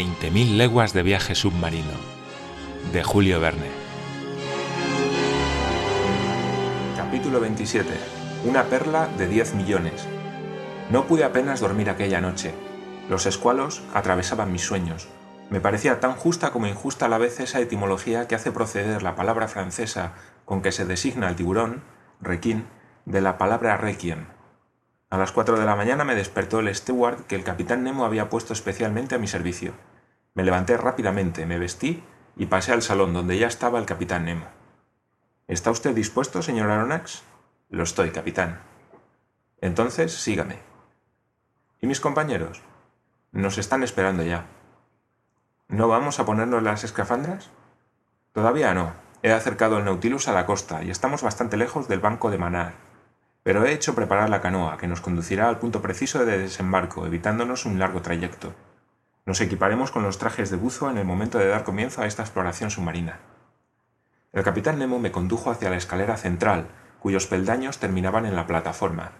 20.000 leguas de viaje submarino, de Julio Verne. Capítulo 27. Una perla de 10 millones. No pude apenas dormir aquella noche. Los escualos atravesaban mis sueños. Me parecía tan justa como injusta a la vez esa etimología que hace proceder la palabra francesa con que se designa el tiburón, requin, de la palabra requiem, a las cuatro de la mañana me despertó el steward que el capitán Nemo había puesto especialmente a mi servicio. Me levanté rápidamente, me vestí y pasé al salón donde ya estaba el capitán Nemo. ¿Está usted dispuesto, señor Aronnax? Lo estoy, capitán. Entonces, sígame. ¿Y mis compañeros? Nos están esperando ya. ¿No vamos a ponernos las escafandras? Todavía no. He acercado el Nautilus a la costa y estamos bastante lejos del banco de Manar pero he hecho preparar la canoa, que nos conducirá al punto preciso de desembarco, evitándonos un largo trayecto. Nos equiparemos con los trajes de buzo en el momento de dar comienzo a esta exploración submarina. El capitán Nemo me condujo hacia la escalera central, cuyos peldaños terminaban en la plataforma.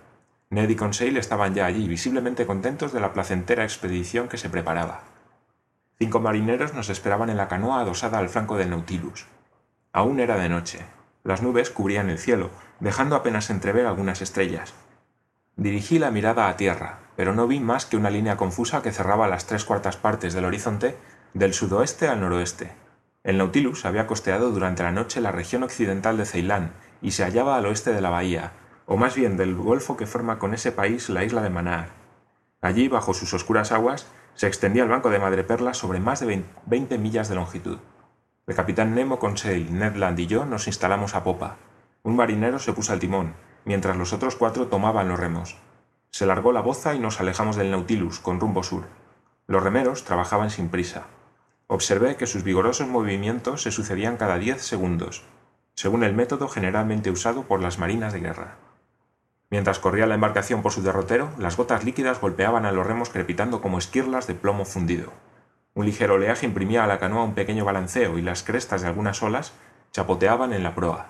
Ned y Conseil estaban ya allí, visiblemente contentos de la placentera expedición que se preparaba. Cinco marineros nos esperaban en la canoa adosada al flanco del Nautilus. Aún era de noche. Las nubes cubrían el cielo, dejando apenas entrever algunas estrellas. Dirigí la mirada a tierra, pero no vi más que una línea confusa que cerraba las tres cuartas partes del horizonte del sudoeste al noroeste. El Nautilus había costeado durante la noche la región occidental de Ceilán y se hallaba al oeste de la bahía, o más bien del golfo que forma con ese país la isla de Manar. Allí, bajo sus oscuras aguas, se extendía el banco de madreperla sobre más de veinte millas de longitud. El capitán Nemo, Conseil, Ned Land y yo nos instalamos a popa, un marinero se puso al timón, mientras los otros cuatro tomaban los remos. Se largó la boza y nos alejamos del Nautilus con rumbo sur. Los remeros trabajaban sin prisa. Observé que sus vigorosos movimientos se sucedían cada diez segundos, según el método generalmente usado por las marinas de guerra. Mientras corría la embarcación por su derrotero, las gotas líquidas golpeaban a los remos crepitando como esquirlas de plomo fundido. Un ligero oleaje imprimía a la canoa un pequeño balanceo y las crestas de algunas olas chapoteaban en la proa.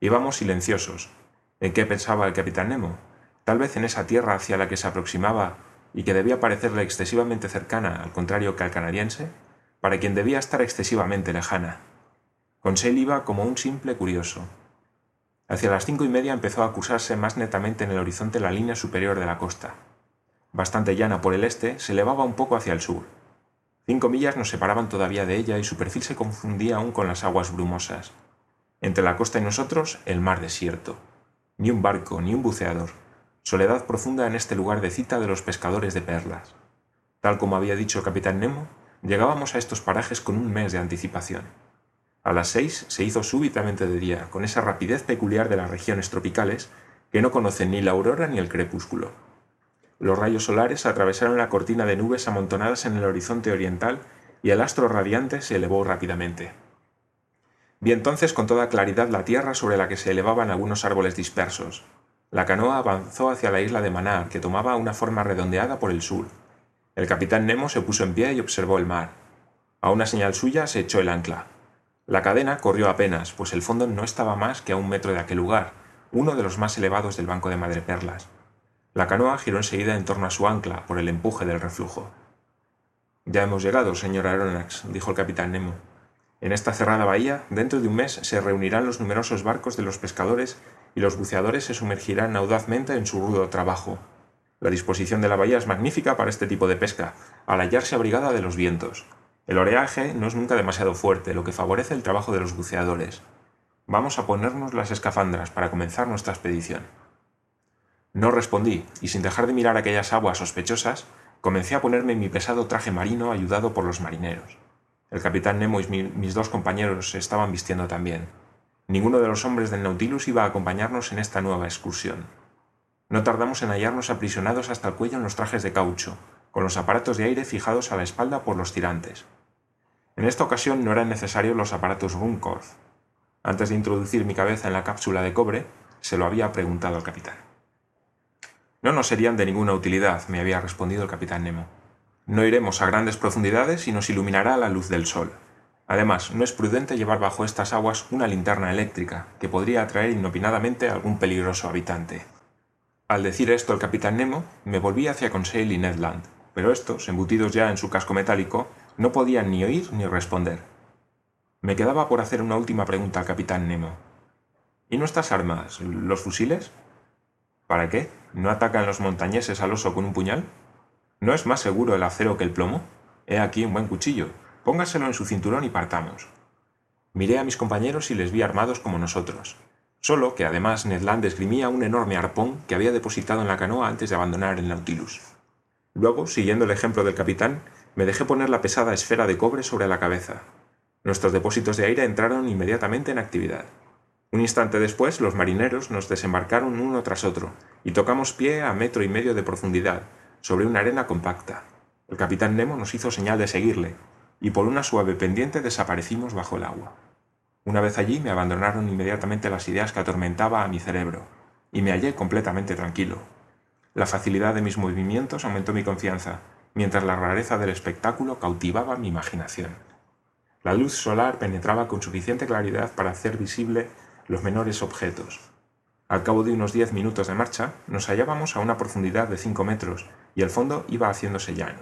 Íbamos silenciosos. ¿En qué pensaba el capitán Nemo? Tal vez en esa tierra hacia la que se aproximaba y que debía parecerle excesivamente cercana, al contrario que al canadiense, para quien debía estar excesivamente lejana. Conseil iba como un simple curioso. Hacia las cinco y media empezó a acusarse más netamente en el horizonte la línea superior de la costa. Bastante llana por el este, se elevaba un poco hacia el sur. Cinco millas nos separaban todavía de ella y su perfil se confundía aún con las aguas brumosas. Entre la costa y nosotros, el mar desierto. Ni un barco, ni un buceador. Soledad profunda en este lugar de cita de los pescadores de perlas. Tal como había dicho el capitán Nemo, llegábamos a estos parajes con un mes de anticipación. A las seis se hizo súbitamente de día, con esa rapidez peculiar de las regiones tropicales que no conocen ni la aurora ni el crepúsculo. Los rayos solares atravesaron la cortina de nubes amontonadas en el horizonte oriental y el astro radiante se elevó rápidamente. Vi entonces con toda claridad la tierra sobre la que se elevaban algunos árboles dispersos. La canoa avanzó hacia la isla de Manar, que tomaba una forma redondeada por el sur. El capitán Nemo se puso en pie y observó el mar. A una señal suya se echó el ancla. La cadena corrió apenas, pues el fondo no estaba más que a un metro de aquel lugar, uno de los más elevados del banco de madreperlas. La canoa giró enseguida en torno a su ancla por el empuje del reflujo. Ya hemos llegado, señor Aronnax, dijo el capitán Nemo. En esta cerrada bahía, dentro de un mes, se reunirán los numerosos barcos de los pescadores y los buceadores se sumergirán audazmente en su rudo trabajo. La disposición de la bahía es magnífica para este tipo de pesca, al hallarse abrigada de los vientos. El oleaje no es nunca demasiado fuerte, lo que favorece el trabajo de los buceadores. Vamos a ponernos las escafandras para comenzar nuestra expedición. No respondí, y sin dejar de mirar aquellas aguas sospechosas, comencé a ponerme mi pesado traje marino ayudado por los marineros. El capitán Nemo y mis dos compañeros se estaban vistiendo también. Ninguno de los hombres del Nautilus iba a acompañarnos en esta nueva excursión. No tardamos en hallarnos aprisionados hasta el cuello en los trajes de caucho, con los aparatos de aire fijados a la espalda por los tirantes. En esta ocasión no eran necesarios los aparatos Runcorf. Antes de introducir mi cabeza en la cápsula de cobre, se lo había preguntado al capitán. No nos serían de ninguna utilidad, me había respondido el capitán Nemo. No iremos a grandes profundidades y nos iluminará la luz del sol. Además, no es prudente llevar bajo estas aguas una linterna eléctrica, que podría atraer inopinadamente a algún peligroso habitante. Al decir esto el capitán Nemo, me volví hacia Conseil y Ned Land, pero estos, embutidos ya en su casco metálico, no podían ni oír ni responder. Me quedaba por hacer una última pregunta al capitán Nemo. ¿Y nuestras armas? ¿Los fusiles? ¿Para qué? ¿No atacan los montañeses al oso con un puñal? ¿No es más seguro el acero que el plomo? He aquí un buen cuchillo. Póngaselo en su cinturón y partamos. Miré a mis compañeros y les vi armados como nosotros. Solo que además Ned Land esgrimía un enorme arpón que había depositado en la canoa antes de abandonar el Nautilus. Luego, siguiendo el ejemplo del capitán, me dejé poner la pesada esfera de cobre sobre la cabeza. Nuestros depósitos de aire entraron inmediatamente en actividad. Un instante después, los marineros nos desembarcaron uno tras otro y tocamos pie a metro y medio de profundidad, sobre una arena compacta. El capitán Nemo nos hizo señal de seguirle, y por una suave pendiente desaparecimos bajo el agua. Una vez allí me abandonaron inmediatamente las ideas que atormentaba a mi cerebro, y me hallé completamente tranquilo. La facilidad de mis movimientos aumentó mi confianza, mientras la rareza del espectáculo cautivaba mi imaginación. La luz solar penetraba con suficiente claridad para hacer visible los menores objetos. Al cabo de unos diez minutos de marcha, nos hallábamos a una profundidad de cinco metros y el fondo iba haciéndose llano.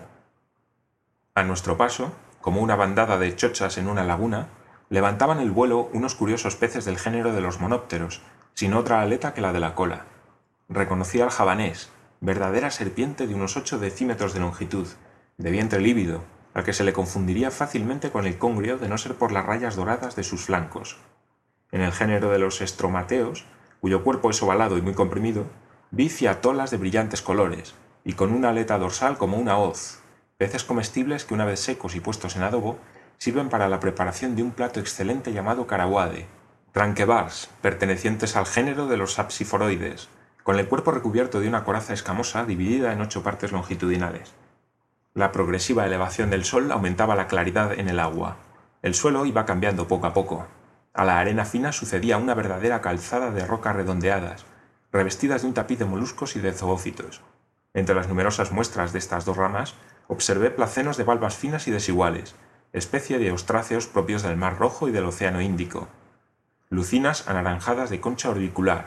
A nuestro paso, como una bandada de chochas en una laguna, levantaban el vuelo unos curiosos peces del género de los monópteros, sin otra aleta que la de la cola. Reconocí al javanés, verdadera serpiente de unos ocho decímetros de longitud, de vientre lívido, al que se le confundiría fácilmente con el congrio de no ser por las rayas doradas de sus flancos. En el género de los estromateos, cuyo cuerpo es ovalado y muy comprimido, vi fiatolas de brillantes colores, y con una aleta dorsal como una hoz, peces comestibles que una vez secos y puestos en adobo, sirven para la preparación de un plato excelente llamado caraguade, tranquebars, pertenecientes al género de los apsiforoides, con el cuerpo recubierto de una coraza escamosa dividida en ocho partes longitudinales. La progresiva elevación del sol aumentaba la claridad en el agua. El suelo iba cambiando poco a poco. A la arena fina sucedía una verdadera calzada de rocas redondeadas, revestidas de un tapiz de moluscos y de zoófitos. Entre las numerosas muestras de estas dos ramas, observé placenos de valvas finas y desiguales, especie de ostráceos propios del Mar Rojo y del Océano Índico, lucinas anaranjadas de concha orbicular,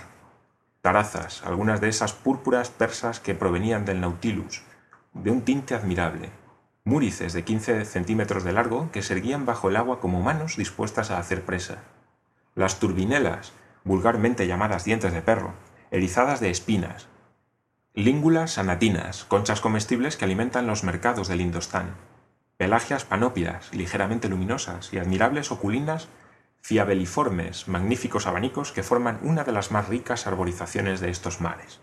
tarazas, algunas de esas púrpuras persas que provenían del Nautilus, de un tinte admirable, múrices de 15 centímetros de largo que se erguían bajo el agua como manos dispuestas a hacer presa, las turbinelas, vulgarmente llamadas dientes de perro, erizadas de espinas, língulas anatinas, conchas comestibles que alimentan los mercados del Indostán, pelagias panópidas, ligeramente luminosas y admirables oculinas fiabeliformes, magníficos abanicos que forman una de las más ricas arborizaciones de estos mares.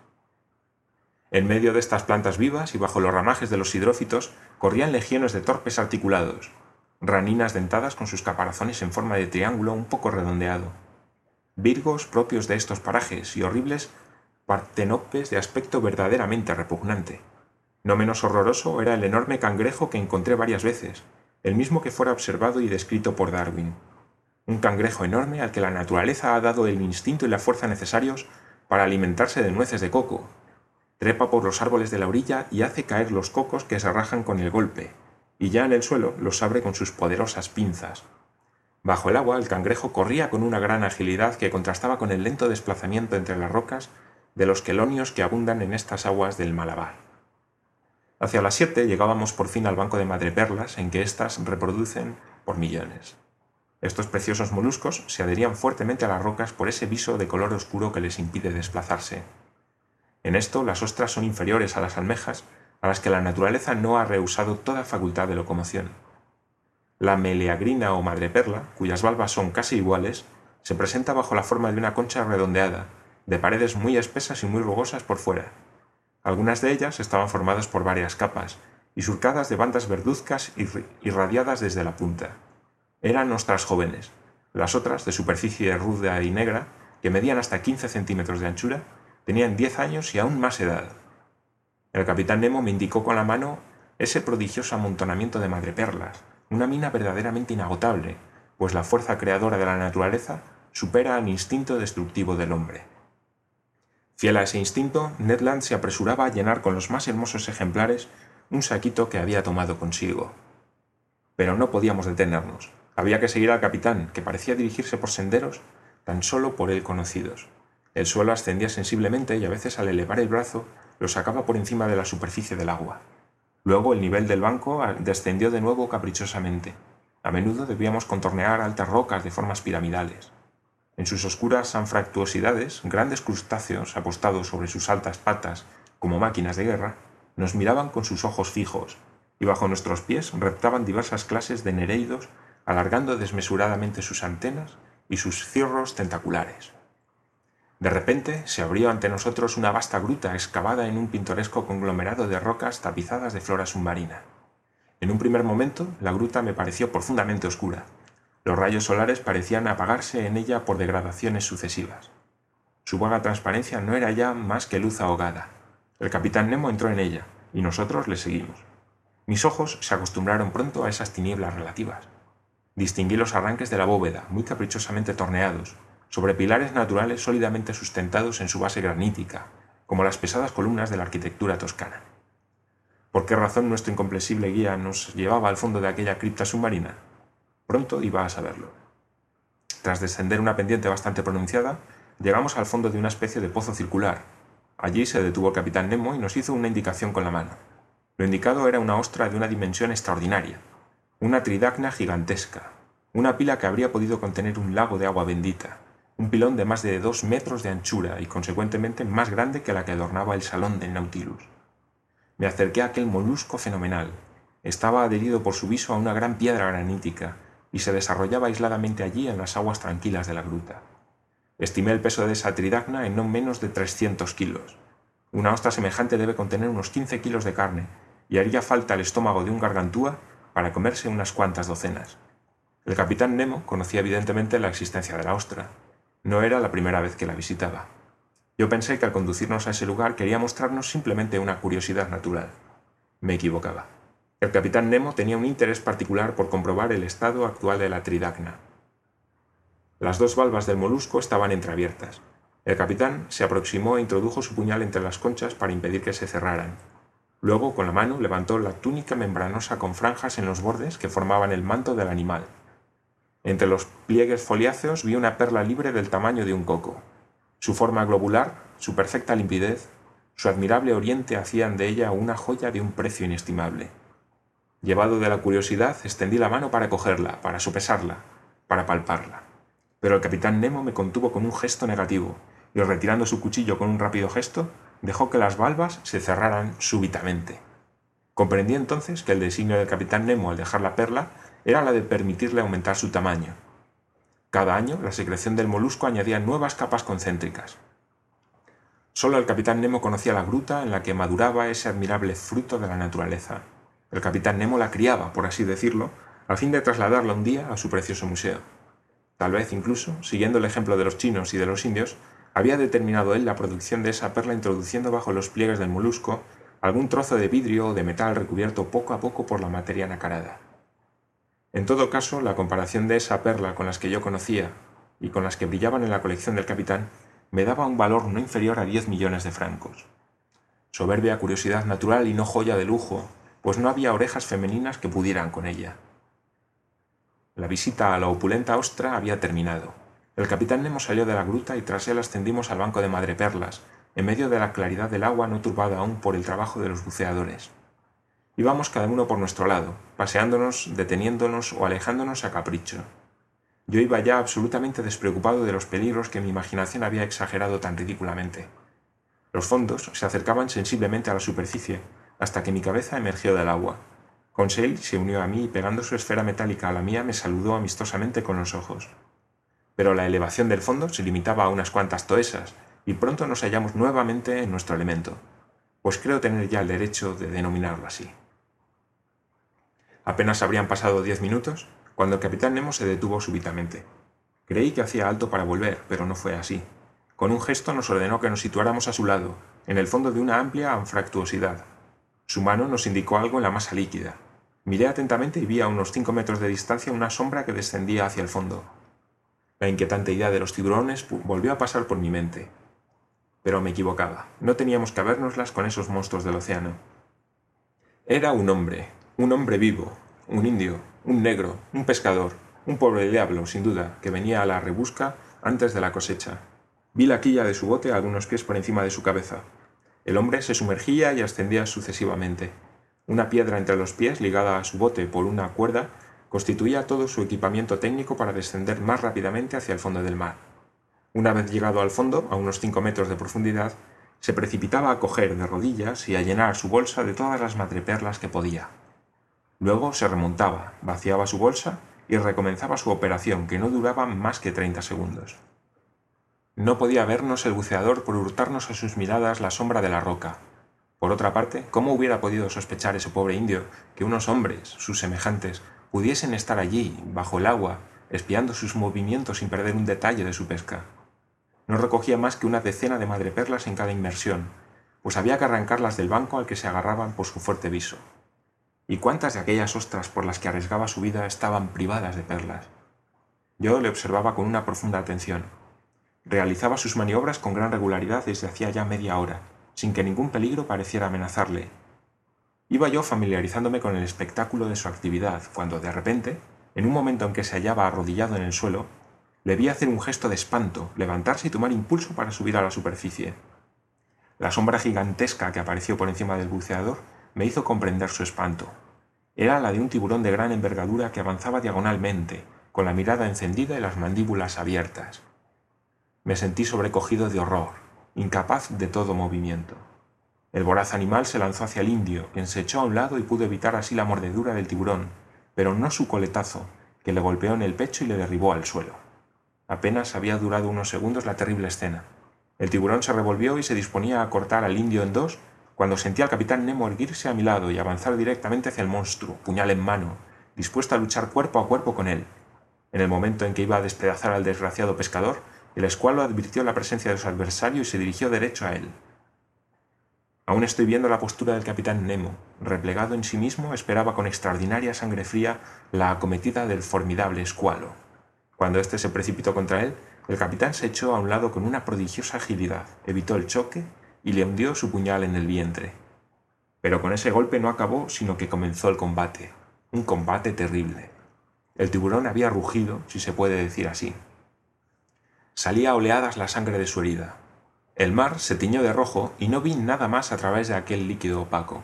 En medio de estas plantas vivas y bajo los ramajes de los hidrófitos corrían legiones de torpes articulados, raninas dentadas con sus caparazones en forma de triángulo un poco redondeado, virgos propios de estos parajes y horribles partenopes de aspecto verdaderamente repugnante. No menos horroroso era el enorme cangrejo que encontré varias veces, el mismo que fuera observado y descrito por Darwin. Un cangrejo enorme al que la naturaleza ha dado el instinto y la fuerza necesarios para alimentarse de nueces de coco. Trepa por los árboles de la orilla y hace caer los cocos que se rajan con el golpe, y ya en el suelo los abre con sus poderosas pinzas. Bajo el agua el cangrejo corría con una gran agilidad que contrastaba con el lento desplazamiento entre las rocas de los quelonios que abundan en estas aguas del Malabar. Hacia las siete llegábamos por fin al banco de madreperlas en que éstas reproducen por millones. Estos preciosos moluscos se adherían fuertemente a las rocas por ese viso de color oscuro que les impide desplazarse. En esto las ostras son inferiores a las almejas, a las que la naturaleza no ha rehusado toda facultad de locomoción. La meleagrina o madreperla, cuyas valvas son casi iguales, se presenta bajo la forma de una concha redondeada, de paredes muy espesas y muy rugosas por fuera, algunas de ellas estaban formadas por varias capas y surcadas de bandas verduzcas irradiadas desde la punta. Eran ostras jóvenes. Las otras, de superficie ruda y negra, que medían hasta 15 centímetros de anchura, tenían 10 años y aún más edad. El capitán Nemo me indicó con la mano ese prodigioso amontonamiento de madreperlas, una mina verdaderamente inagotable, pues la fuerza creadora de la naturaleza supera al instinto destructivo del hombre. Fiel a ese instinto, Ned Land se apresuraba a llenar con los más hermosos ejemplares un saquito que había tomado consigo. Pero no podíamos detenernos. Había que seguir al capitán, que parecía dirigirse por senderos tan solo por él conocidos. El suelo ascendía sensiblemente y a veces al elevar el brazo lo sacaba por encima de la superficie del agua. Luego el nivel del banco descendió de nuevo caprichosamente. A menudo debíamos contornear altas rocas de formas piramidales. En sus oscuras anfractuosidades, grandes crustáceos apostados sobre sus altas patas como máquinas de guerra, nos miraban con sus ojos fijos, y bajo nuestros pies reptaban diversas clases de nereidos alargando desmesuradamente sus antenas y sus cirros tentaculares. De repente se abrió ante nosotros una vasta gruta excavada en un pintoresco conglomerado de rocas tapizadas de flora submarina. En un primer momento la gruta me pareció profundamente oscura. Los rayos solares parecían apagarse en ella por degradaciones sucesivas. Su vaga transparencia no era ya más que luz ahogada. El capitán Nemo entró en ella, y nosotros le seguimos. Mis ojos se acostumbraron pronto a esas tinieblas relativas. Distinguí los arranques de la bóveda, muy caprichosamente torneados, sobre pilares naturales sólidamente sustentados en su base granítica, como las pesadas columnas de la arquitectura toscana. ¿Por qué razón nuestro incomprensible guía nos llevaba al fondo de aquella cripta submarina? Pronto iba a saberlo. Tras descender una pendiente bastante pronunciada, llegamos al fondo de una especie de pozo circular. Allí se detuvo el capitán Nemo y nos hizo una indicación con la mano. Lo indicado era una ostra de una dimensión extraordinaria, una tridacna gigantesca, una pila que habría podido contener un lago de agua bendita, un pilón de más de dos metros de anchura y consecuentemente más grande que la que adornaba el salón del Nautilus. Me acerqué a aquel molusco fenomenal. Estaba adherido por su viso a una gran piedra granítica y se desarrollaba aisladamente allí en las aguas tranquilas de la gruta. Estimé el peso de esa tridacna en no menos de 300 kilos. Una ostra semejante debe contener unos 15 kilos de carne y haría falta el estómago de un gargantúa para comerse unas cuantas docenas. El capitán Nemo conocía evidentemente la existencia de la ostra. No era la primera vez que la visitaba. Yo pensé que al conducirnos a ese lugar quería mostrarnos simplemente una curiosidad natural. Me equivocaba. El capitán Nemo tenía un interés particular por comprobar el estado actual de la tridacna. Las dos valvas del molusco estaban entreabiertas. El capitán se aproximó e introdujo su puñal entre las conchas para impedir que se cerraran. Luego, con la mano, levantó la túnica membranosa con franjas en los bordes que formaban el manto del animal. Entre los pliegues foliáceos vi una perla libre del tamaño de un coco. Su forma globular, su perfecta limpidez, su admirable oriente hacían de ella una joya de un precio inestimable. Llevado de la curiosidad, extendí la mano para cogerla, para sopesarla, para palparla. Pero el capitán Nemo me contuvo con un gesto negativo, y retirando su cuchillo con un rápido gesto, dejó que las valvas se cerraran súbitamente. Comprendí entonces que el designio del capitán Nemo al dejar la perla era la de permitirle aumentar su tamaño, cada año, la secreción del molusco añadía nuevas capas concéntricas. Solo el capitán Nemo conocía la gruta en la que maduraba ese admirable fruto de la naturaleza. El capitán Nemo la criaba, por así decirlo, a fin de trasladarla un día a su precioso museo. Tal vez incluso, siguiendo el ejemplo de los chinos y de los indios, había determinado él la producción de esa perla introduciendo bajo los pliegues del molusco algún trozo de vidrio o de metal recubierto poco a poco por la materia nacarada. En todo caso, la comparación de esa perla con las que yo conocía y con las que brillaban en la colección del capitán me daba un valor no inferior a diez millones de francos. Soberbia curiosidad natural y no joya de lujo, pues no había orejas femeninas que pudieran con ella. La visita a la opulenta ostra había terminado. El capitán Nemo salió de la gruta y tras él ascendimos al banco de madreperlas, en medio de la claridad del agua no turbada aún por el trabajo de los buceadores. Íbamos cada uno por nuestro lado, paseándonos, deteniéndonos o alejándonos a capricho. Yo iba ya absolutamente despreocupado de los peligros que mi imaginación había exagerado tan ridículamente. Los fondos se acercaban sensiblemente a la superficie, hasta que mi cabeza emergió del agua. Conseil se unió a mí y pegando su esfera metálica a la mía me saludó amistosamente con los ojos. Pero la elevación del fondo se limitaba a unas cuantas toesas, y pronto nos hallamos nuevamente en nuestro elemento, pues creo tener ya el derecho de denominarlo así. Apenas habrían pasado diez minutos cuando el capitán Nemo se detuvo súbitamente. Creí que hacía alto para volver, pero no fue así. Con un gesto nos ordenó que nos situáramos a su lado, en el fondo de una amplia anfractuosidad. Su mano nos indicó algo en la masa líquida. Miré atentamente y vi a unos cinco metros de distancia una sombra que descendía hacia el fondo. La inquietante idea de los tiburones volvió a pasar por mi mente. Pero me equivocaba. No teníamos que habérnoslas con esos monstruos del océano. Era un hombre, un hombre vivo, un indio, un negro, un pescador, un pobre diablo, sin duda, que venía a la rebusca antes de la cosecha. Vi la quilla de su bote algunos pies por encima de su cabeza. El hombre se sumergía y ascendía sucesivamente. Una piedra entre los pies ligada a su bote por una cuerda constituía todo su equipamiento técnico para descender más rápidamente hacia el fondo del mar. Una vez llegado al fondo, a unos cinco metros de profundidad, se precipitaba a coger de rodillas y a llenar su bolsa de todas las madreperlas que podía. Luego se remontaba, vaciaba su bolsa y recomenzaba su operación, que no duraba más que treinta segundos. No podía vernos el buceador por hurtarnos a sus miradas la sombra de la roca. Por otra parte, ¿cómo hubiera podido sospechar ese pobre indio que unos hombres, sus semejantes, pudiesen estar allí, bajo el agua, espiando sus movimientos sin perder un detalle de su pesca? No recogía más que una decena de madreperlas en cada inmersión, pues había que arrancarlas del banco al que se agarraban por su fuerte viso. ¿Y cuántas de aquellas ostras por las que arriesgaba su vida estaban privadas de perlas? Yo le observaba con una profunda atención. Realizaba sus maniobras con gran regularidad desde hacía ya media hora, sin que ningún peligro pareciera amenazarle. Iba yo familiarizándome con el espectáculo de su actividad, cuando de repente, en un momento en que se hallaba arrodillado en el suelo, le vi hacer un gesto de espanto, levantarse y tomar impulso para subir a la superficie. La sombra gigantesca que apareció por encima del buceador me hizo comprender su espanto. Era la de un tiburón de gran envergadura que avanzaba diagonalmente, con la mirada encendida y las mandíbulas abiertas. Me sentí sobrecogido de horror, incapaz de todo movimiento. El voraz animal se lanzó hacia el indio, quien se echó a un lado y pudo evitar así la mordedura del tiburón, pero no su coletazo, que le golpeó en el pecho y le derribó al suelo. Apenas había durado unos segundos la terrible escena. El tiburón se revolvió y se disponía a cortar al indio en dos cuando sentí al capitán Nemo erguirse a mi lado y avanzar directamente hacia el monstruo, puñal en mano, dispuesto a luchar cuerpo a cuerpo con él. En el momento en que iba a despedazar al desgraciado pescador, el escualo advirtió la presencia de su adversario y se dirigió derecho a él. Aún estoy viendo la postura del capitán Nemo. Replegado en sí mismo, esperaba con extraordinaria sangre fría la acometida del formidable escualo. Cuando éste se precipitó contra él, el capitán se echó a un lado con una prodigiosa agilidad, evitó el choque y le hundió su puñal en el vientre. Pero con ese golpe no acabó, sino que comenzó el combate, un combate terrible. El tiburón había rugido, si se puede decir así. Salía a oleadas la sangre de su herida. El mar se tiñó de rojo y no vi nada más a través de aquel líquido opaco.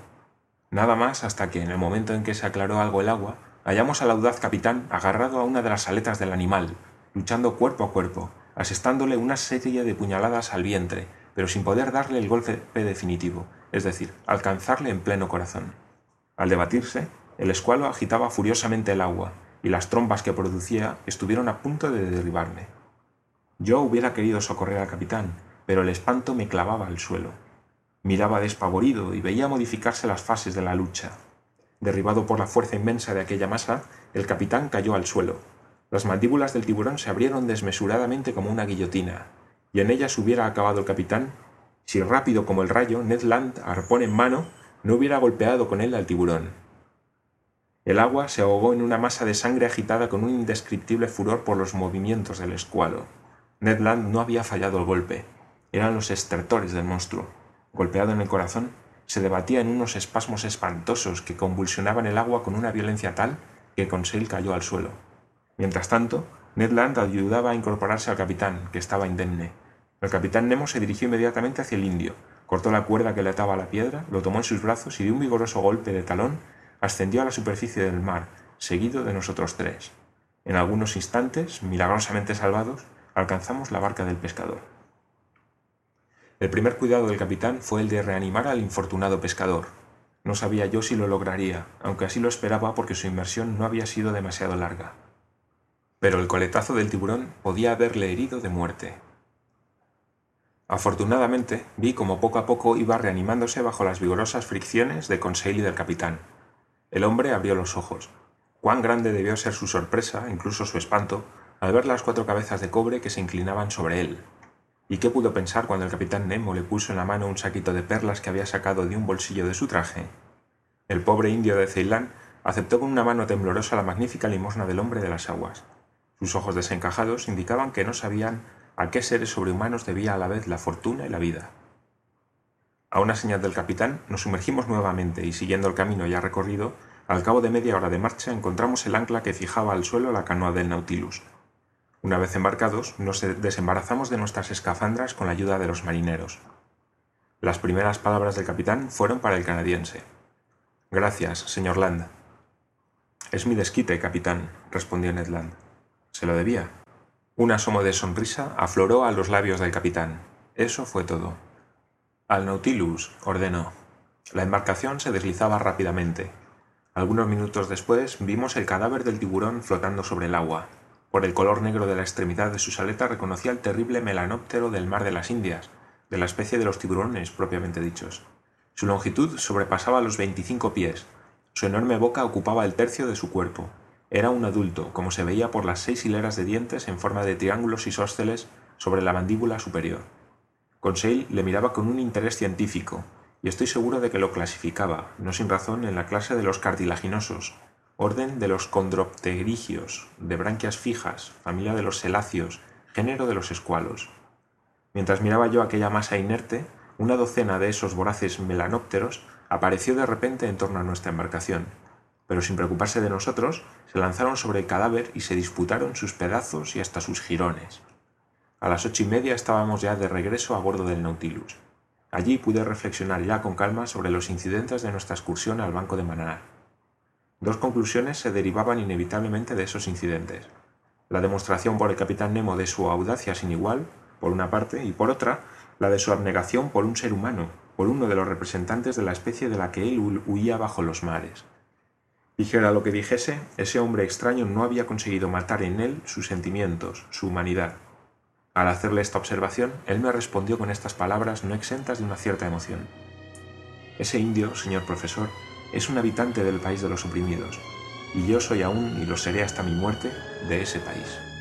Nada más hasta que, en el momento en que se aclaró algo el agua, hallamos al audaz capitán agarrado a una de las aletas del animal, luchando cuerpo a cuerpo, asestándole una serie de puñaladas al vientre, pero sin poder darle el golpe definitivo, es decir, alcanzarle en pleno corazón. Al debatirse, el escualo agitaba furiosamente el agua, y las trompas que producía estuvieron a punto de derribarme. Yo hubiera querido socorrer al capitán, pero el espanto me clavaba al suelo. Miraba despavorido y veía modificarse las fases de la lucha. Derribado por la fuerza inmensa de aquella masa, el capitán cayó al suelo. Las mandíbulas del tiburón se abrieron desmesuradamente como una guillotina, y en ellas hubiera acabado el capitán si rápido como el rayo Ned Land, arpón en mano, no hubiera golpeado con él al tiburón. El agua se ahogó en una masa de sangre agitada con un indescriptible furor por los movimientos del escualo. Ned Land no había fallado el golpe. Eran los estertores del monstruo. Golpeado en el corazón, se debatía en unos espasmos espantosos que convulsionaban el agua con una violencia tal que Conseil cayó al suelo. Mientras tanto, Ned Land ayudaba a incorporarse al capitán, que estaba indemne. El capitán Nemo se dirigió inmediatamente hacia el indio, cortó la cuerda que le ataba a la piedra, lo tomó en sus brazos y de un vigoroso golpe de talón ascendió a la superficie del mar, seguido de nosotros tres. En algunos instantes, milagrosamente salvados, alcanzamos la barca del pescador. El primer cuidado del capitán fue el de reanimar al infortunado pescador. No sabía yo si lo lograría, aunque así lo esperaba porque su inmersión no había sido demasiado larga. Pero el coletazo del tiburón podía haberle herido de muerte. Afortunadamente, vi como poco a poco iba reanimándose bajo las vigorosas fricciones de Conseil y del capitán. El hombre abrió los ojos. Cuán grande debió ser su sorpresa, incluso su espanto, al ver las cuatro cabezas de cobre que se inclinaban sobre él. ¿Y qué pudo pensar cuando el capitán Nemo le puso en la mano un saquito de perlas que había sacado de un bolsillo de su traje? El pobre indio de Ceilán aceptó con una mano temblorosa la magnífica limosna del hombre de las aguas. Sus ojos desencajados indicaban que no sabían a qué seres sobrehumanos debía a la vez la fortuna y la vida. A una señal del capitán nos sumergimos nuevamente y siguiendo el camino ya recorrido, al cabo de media hora de marcha encontramos el ancla que fijaba al suelo la canoa del Nautilus. Una vez embarcados, nos desembarazamos de nuestras escafandras con la ayuda de los marineros. Las primeras palabras del capitán fueron para el canadiense. Gracias, señor Land. Es mi desquite, capitán, respondió Ned Land. ¿Se lo debía? Un asomo de sonrisa afloró a los labios del capitán. Eso fue todo. Al Nautilus, ordenó. La embarcación se deslizaba rápidamente. Algunos minutos después vimos el cadáver del tiburón flotando sobre el agua. Por el color negro de la extremidad de sus aletas reconocía el terrible melanóptero del mar de las Indias, de la especie de los tiburones propiamente dichos. Su longitud sobrepasaba los 25 pies. Su enorme boca ocupaba el tercio de su cuerpo. Era un adulto, como se veía por las seis hileras de dientes en forma de triángulos isósceles sobre la mandíbula superior. Conseil le miraba con un interés científico, y estoy seguro de que lo clasificaba, no sin razón, en la clase de los cartilaginosos, orden de los condropterigios, de branquias fijas, familia de los seláceos, género de los escualos. Mientras miraba yo aquella masa inerte, una docena de esos voraces melanópteros apareció de repente en torno a nuestra embarcación, pero sin preocuparse de nosotros, se lanzaron sobre el cadáver y se disputaron sus pedazos y hasta sus jirones. A las ocho y media estábamos ya de regreso a bordo del Nautilus. Allí pude reflexionar ya con calma sobre los incidentes de nuestra excursión al Banco de Mananá. Dos conclusiones se derivaban inevitablemente de esos incidentes. La demostración por el capitán Nemo de su audacia sin igual, por una parte, y por otra, la de su abnegación por un ser humano, por uno de los representantes de la especie de la que él huía bajo los mares. Dijera lo que dijese, ese hombre extraño no había conseguido matar en él sus sentimientos, su humanidad. Al hacerle esta observación, él me respondió con estas palabras no exentas de una cierta emoción. Ese indio, señor profesor, es un habitante del país de los oprimidos, y yo soy aún, y lo seré hasta mi muerte, de ese país.